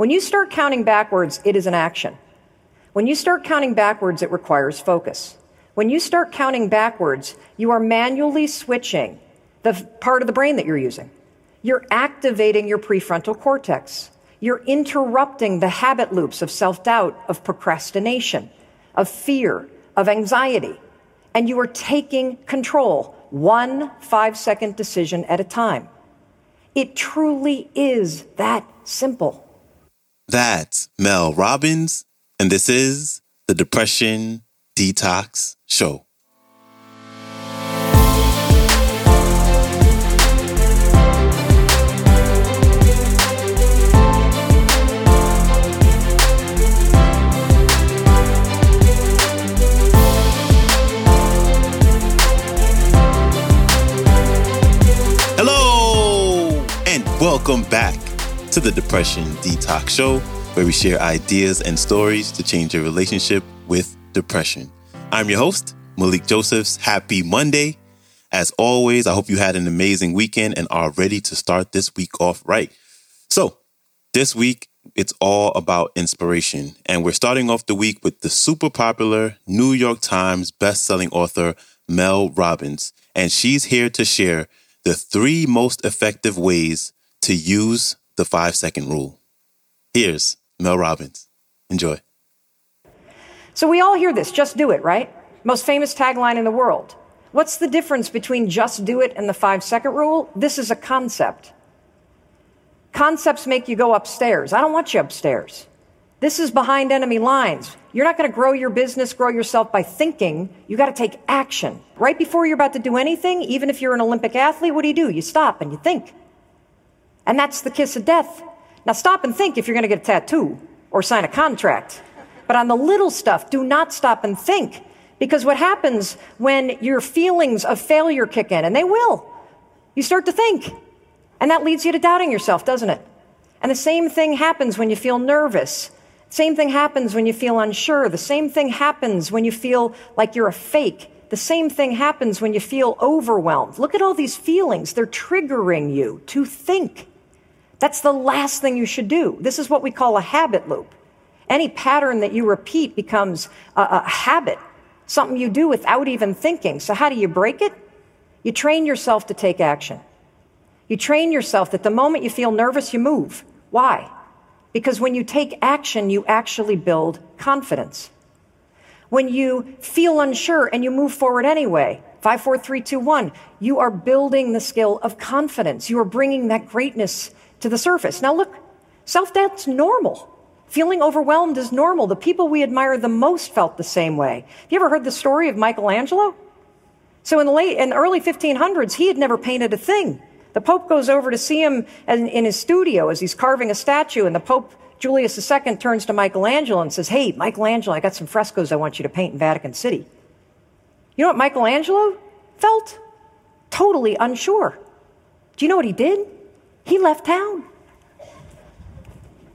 When you start counting backwards, it is an action. When you start counting backwards, it requires focus. When you start counting backwards, you are manually switching the part of the brain that you're using. You're activating your prefrontal cortex. You're interrupting the habit loops of self doubt, of procrastination, of fear, of anxiety. And you are taking control, one five second decision at a time. It truly is that simple. That's Mel Robbins, and this is the Depression Detox Show. Hello, and welcome back to the Depression Detox Show, where we share ideas and stories to change your relationship with depression. I'm your host, Malikee Josephs. Happy Monday. As always, I hope you had an amazing weekend and are ready to start this week off right. So, this week, it's all about inspiration. And we're starting off the week with the super popular New York Times bestselling author, Mel Robbins. And she's here to share the three most effective ways to use the five second rule. Here's Mel Robbins. Enjoy. So we all hear this just do it, right? Most famous tagline in the world. What's the difference between just do it and the five second rule? This is a concept. Concepts make you go upstairs. I don't want you upstairs. This is behind enemy lines. You're not going to grow your business, grow yourself by thinking. You got to take action. Right before you're about to do anything, even if you're an Olympic athlete, what do you do? You stop and you think. And that's the kiss of death. Now stop and think if you're going to get a tattoo or sign a contract. But on the little stuff, do not stop and think. Because what happens when your feelings of failure kick in, and they will, you start to think. And that leads you to doubting yourself, doesn't it? And the same thing happens when you feel nervous same thing happens when you feel unsure. The same thing happens when you feel like you're a fake. The same thing happens when you feel overwhelmed. Look at all these feelings. They're triggering you to think. That's the last thing you should do. This is what we call a habit loop. Any pattern that you repeat becomes a, a habit, something you do without even thinking. So, how do you break it? You train yourself to take action. You train yourself that the moment you feel nervous, you move. Why? Because when you take action, you actually build confidence. When you feel unsure and you move forward anyway, five, four, three, two, one, you are building the skill of confidence. You are bringing that greatness to the surface. Now look, self-doubt's normal. Feeling overwhelmed is normal. The people we admire the most felt the same way. Have you ever heard the story of Michelangelo? So in the late, in the early 1500s, he had never painted a thing. The Pope goes over to see him in his studio as he's carving a statue, and the Pope Julius II turns to Michelangelo and says, Hey, Michelangelo, I got some frescoes I want you to paint in Vatican City. You know what Michelangelo felt? Totally unsure. Do you know what he did? He left town.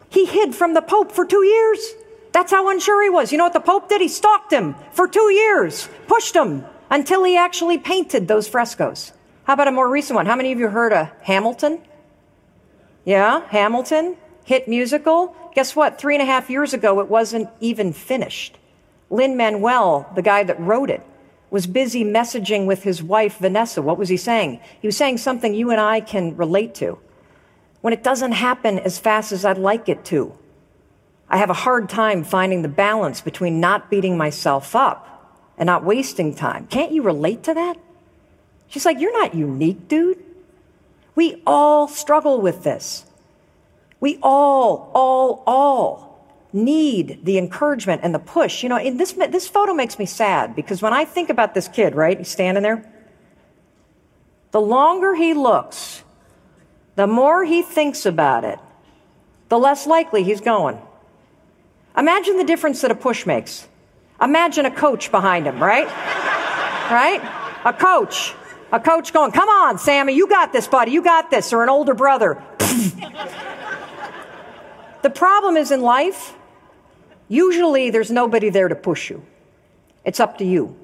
He hid from the Pope for two years. That's how unsure he was. You know what the Pope did? He stalked him for two years, pushed him until he actually painted those frescoes. How about a more recent one? How many of you heard of Hamilton? Yeah, Hamilton, hit musical. Guess what? Three and a half years ago, it wasn't even finished. Lin Manuel, the guy that wrote it, was busy messaging with his wife, Vanessa. What was he saying? He was saying something you and I can relate to. When it doesn't happen as fast as I'd like it to, I have a hard time finding the balance between not beating myself up and not wasting time. Can't you relate to that? She's like, You're not unique, dude. We all struggle with this. We all, all, all need the encouragement and the push. You know, in this, this photo makes me sad because when I think about this kid, right, he's standing there, the longer he looks, the more he thinks about it, the less likely he's going. Imagine the difference that a push makes. Imagine a coach behind him, right? right? A coach. A coach going, come on, Sammy, you got this, buddy, you got this, or an older brother. the problem is in life, usually there's nobody there to push you. It's up to you.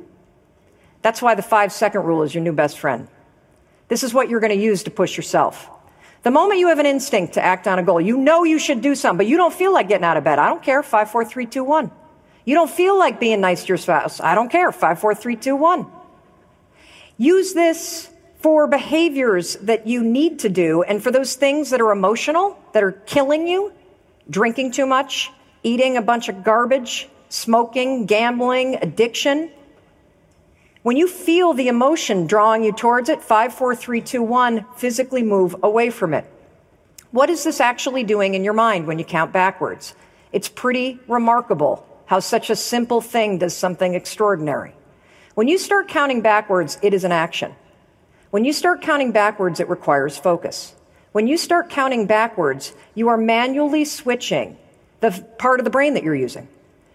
That's why the five second rule is your new best friend. This is what you're going to use to push yourself. The moment you have an instinct to act on a goal, you know you should do something, but you don't feel like getting out of bed. I don't care. Five, four, three, two, one. You don't feel like being nice to your spouse. I don't care. Five, four, three, two, one. Use this for behaviors that you need to do and for those things that are emotional, that are killing you, drinking too much, eating a bunch of garbage, smoking, gambling, addiction. When you feel the emotion drawing you towards it, five, four, three, two, one, physically move away from it. What is this actually doing in your mind when you count backwards? It's pretty remarkable how such a simple thing does something extraordinary. When you start counting backwards, it is an action. When you start counting backwards, it requires focus. When you start counting backwards, you are manually switching the part of the brain that you're using.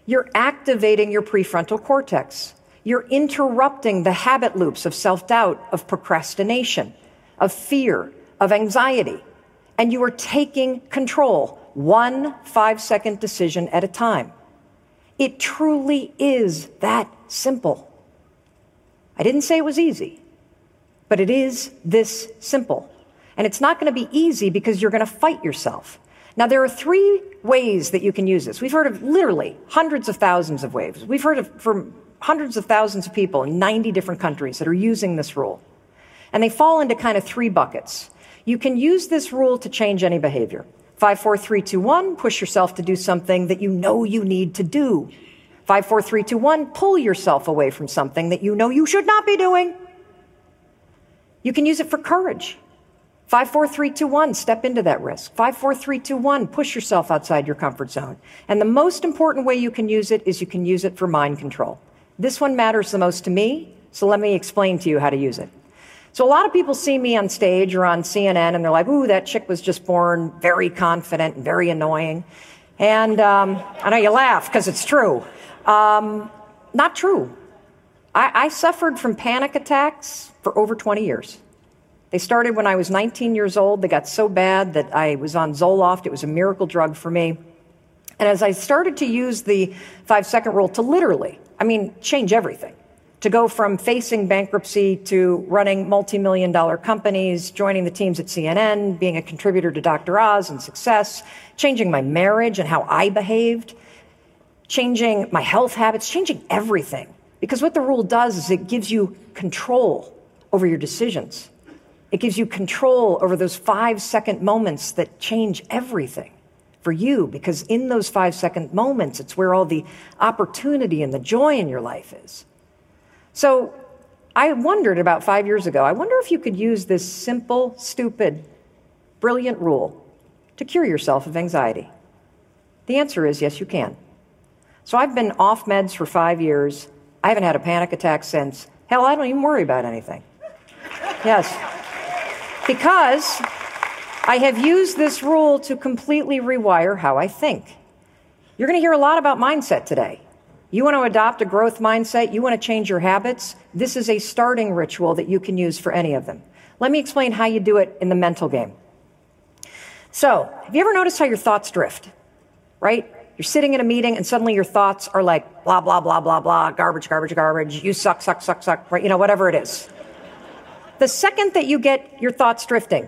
You're activating your prefrontal cortex. You're interrupting the habit loops of self doubt, of procrastination, of fear, of anxiety. And you are taking control one five second decision at a time. It truly is that simple. I didn't say it was easy, but it is this simple. And it's not going to be easy because you're going to fight yourself. Now, there are three ways that you can use this. We've heard of literally hundreds of thousands of ways. We've heard of from hundreds of thousands of people in 90 different countries that are using this rule. And they fall into kind of three buckets. You can use this rule to change any behavior. Five, four, three, two, one, push yourself to do something that you know you need to do. Five, four, three, two, one, pull yourself away from something that you know you should not be doing. You can use it for courage. Five, four, three, two, one, step into that risk. Five, four, three, two, one, push yourself outside your comfort zone. And the most important way you can use it is you can use it for mind control. This one matters the most to me, so let me explain to you how to use it. So a lot of people see me on stage or on CNN and they're like, ooh, that chick was just born very confident and very annoying. And um, I know you laugh because it's true. Um, not true. I, I suffered from panic attacks for over 20 years. They started when I was 19 years old. They got so bad that I was on Zoloft. It was a miracle drug for me. And as I started to use the five second rule to literally, I mean, change everything, to go from facing bankruptcy to running multi million dollar companies, joining the teams at CNN, being a contributor to Dr. Oz and success, changing my marriage and how I behaved, changing my health habits, changing everything. Because what the rule does is it gives you control over your decisions. It gives you control over those five second moments that change everything for you, because in those five second moments, it's where all the opportunity and the joy in your life is. So I wondered about five years ago, I wonder if you could use this simple, stupid, brilliant rule to cure yourself of anxiety. The answer is yes, you can. So I've been off meds for five years. I haven't had a panic attack since. Hell, I don't even worry about anything. Yes. Because I have used this rule to completely rewire how I think. You're going to hear a lot about mindset today. You want to adopt a growth mindset, you want to change your habits. This is a starting ritual that you can use for any of them. Let me explain how you do it in the mental game. So, have you ever noticed how your thoughts drift? Right? You're sitting in a meeting and suddenly your thoughts are like blah, blah, blah, blah, blah, garbage, garbage, garbage, you suck, suck, suck, suck, right? You know, whatever it is. The second that you get your thoughts drifting,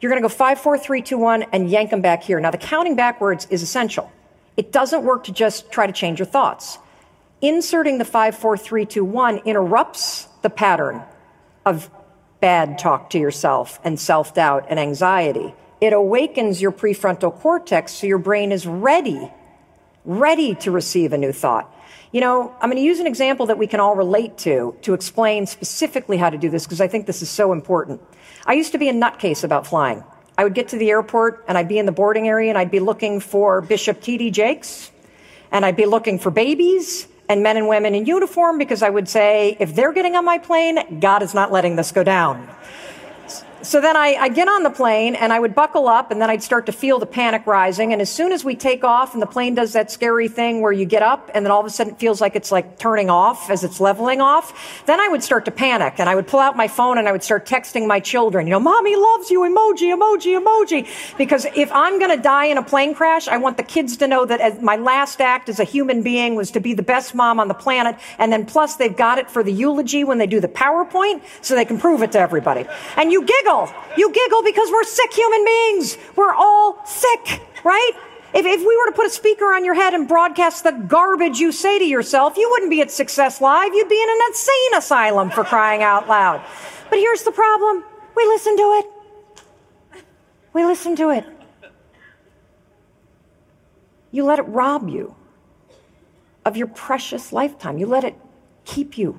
you're going to go five, four, three, two, one, and yank them back here. Now, the counting backwards is essential. It doesn't work to just try to change your thoughts. Inserting the five, four, three, two, one interrupts the pattern of bad talk to yourself and self doubt and anxiety. It awakens your prefrontal cortex so your brain is ready, ready to receive a new thought. You know, I'm going to use an example that we can all relate to to explain specifically how to do this because I think this is so important. I used to be a nutcase about flying. I would get to the airport and I'd be in the boarding area and I'd be looking for Bishop T.D. Jakes and I'd be looking for babies and men and women in uniform because I would say, if they're getting on my plane, God is not letting this go down. So then I, I get on the plane and I would buckle up and then I'd start to feel the panic rising. And as soon as we take off and the plane does that scary thing where you get up and then all of a sudden it feels like it's like turning off as it's leveling off, then I would start to panic and I would pull out my phone and I would start texting my children, you know, mommy loves you, emoji, emoji, emoji. Because if I'm going to die in a plane crash, I want the kids to know that my last act as a human being was to be the best mom on the planet. And then plus they've got it for the eulogy when they do the PowerPoint so they can prove it to everybody. And you giggle giggle. You giggle because we're sick human beings. We're all sick, right? If, if we were to put a speaker on your head and broadcast the garbage you say to yourself, you wouldn't be at Success Live. You'd be in an insane asylum for crying out loud. But here's the problem we listen to it. We listen to it. You let it rob you of your precious lifetime. You let it keep you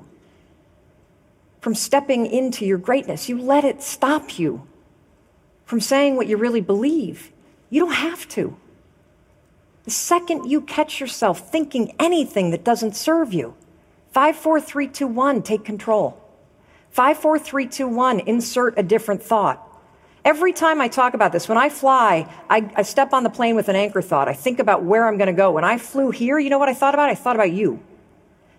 from stepping into your greatness. You let it stop you from saying what you really believe. You don't have to. The second you catch yourself thinking anything that doesn't serve you, 54321, take control. 54321, insert a different thought. Every time I talk about this, when I fly, I, I step on the plane with an anchor thought. I think about where I'm going to go. When I flew here, you know what I thought about? I thought about you.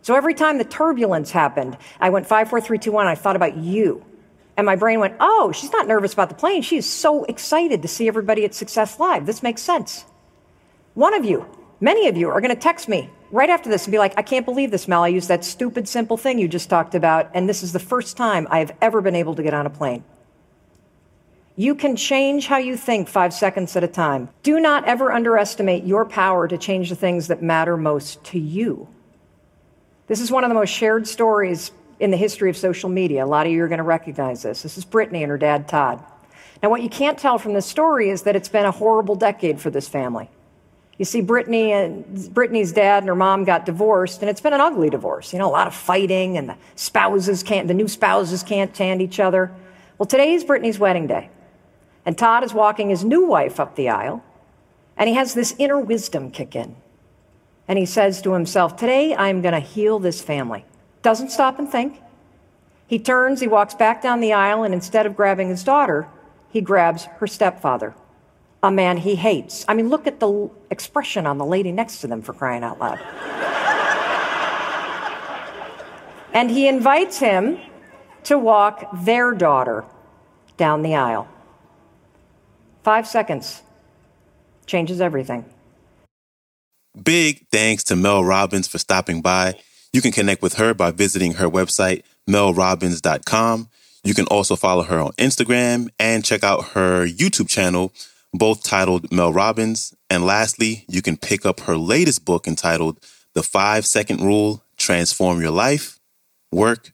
So every time the turbulence happened, I went five, four, three, two, one. I thought about you. And my brain went, oh, she's not nervous about the plane. She is so excited to see everybody at Success Live. This makes sense. One of you, many of you, are going to text me right after this and be like, I can't believe this, Mel. I used that stupid, simple thing you just talked about, and this is the first time I have ever been able to get on a plane. You can change how you think five seconds at a time. Do not ever underestimate your power to change the things that matter most to you. This is one of the most shared stories in the history of social media. A lot of you are going to recognize this. This is Brittany and her dad, Todd. Now, what you can't tell from this story is that it's been a horrible decade for this family. You see, Brittany and Brittany's dad and her mom got divorced, and it's been an ugly divorce. You know, a lot of fighting, and the spouses can't, the new spouses can't stand each other. Well, today is Brittany's wedding day. And Todd is walking his new wife up the aisle, and he has this inner wisdom kick in. And he says to himself, Today I'm going to heal this family. Doesn't stop and think. He turns, he walks back down the aisle, and instead of grabbing his daughter, he grabs her stepfather, a man he hates. I mean, look at the expression on the lady next to them for crying out loud. and he invites him to walk their daughter down the aisle. Five seconds changes everything. Big thanks to Mel Robbins for stopping by. You can connect with her by visiting her website, melrobbins.com. You can also follow her on Instagram and check out her YouTube channel, both titled Mel Robbins. And lastly, you can pick up her latest book entitled The Five Second Rule Transform Your Life, Work,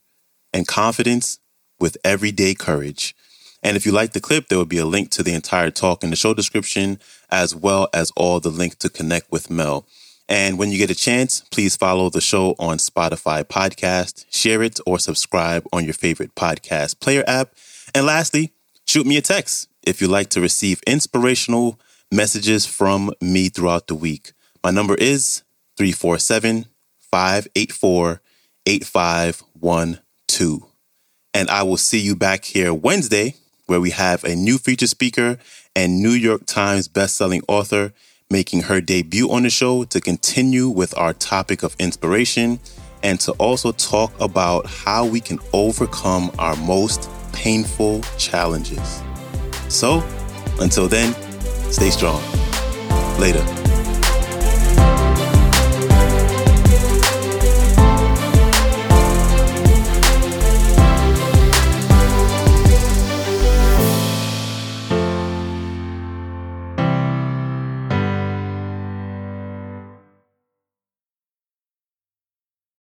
and Confidence with Everyday Courage. And if you like the clip, there will be a link to the entire talk in the show description, as well as all the link to connect with Mel. And when you get a chance, please follow the show on Spotify podcast, share it, or subscribe on your favorite podcast player app. And lastly, shoot me a text if you like to receive inspirational messages from me throughout the week. My number is 347 584 8512. And I will see you back here Wednesday where we have a new feature speaker and New York Times bestselling author making her debut on the show to continue with our topic of inspiration and to also talk about how we can overcome our most painful challenges. So, until then, stay strong. Later.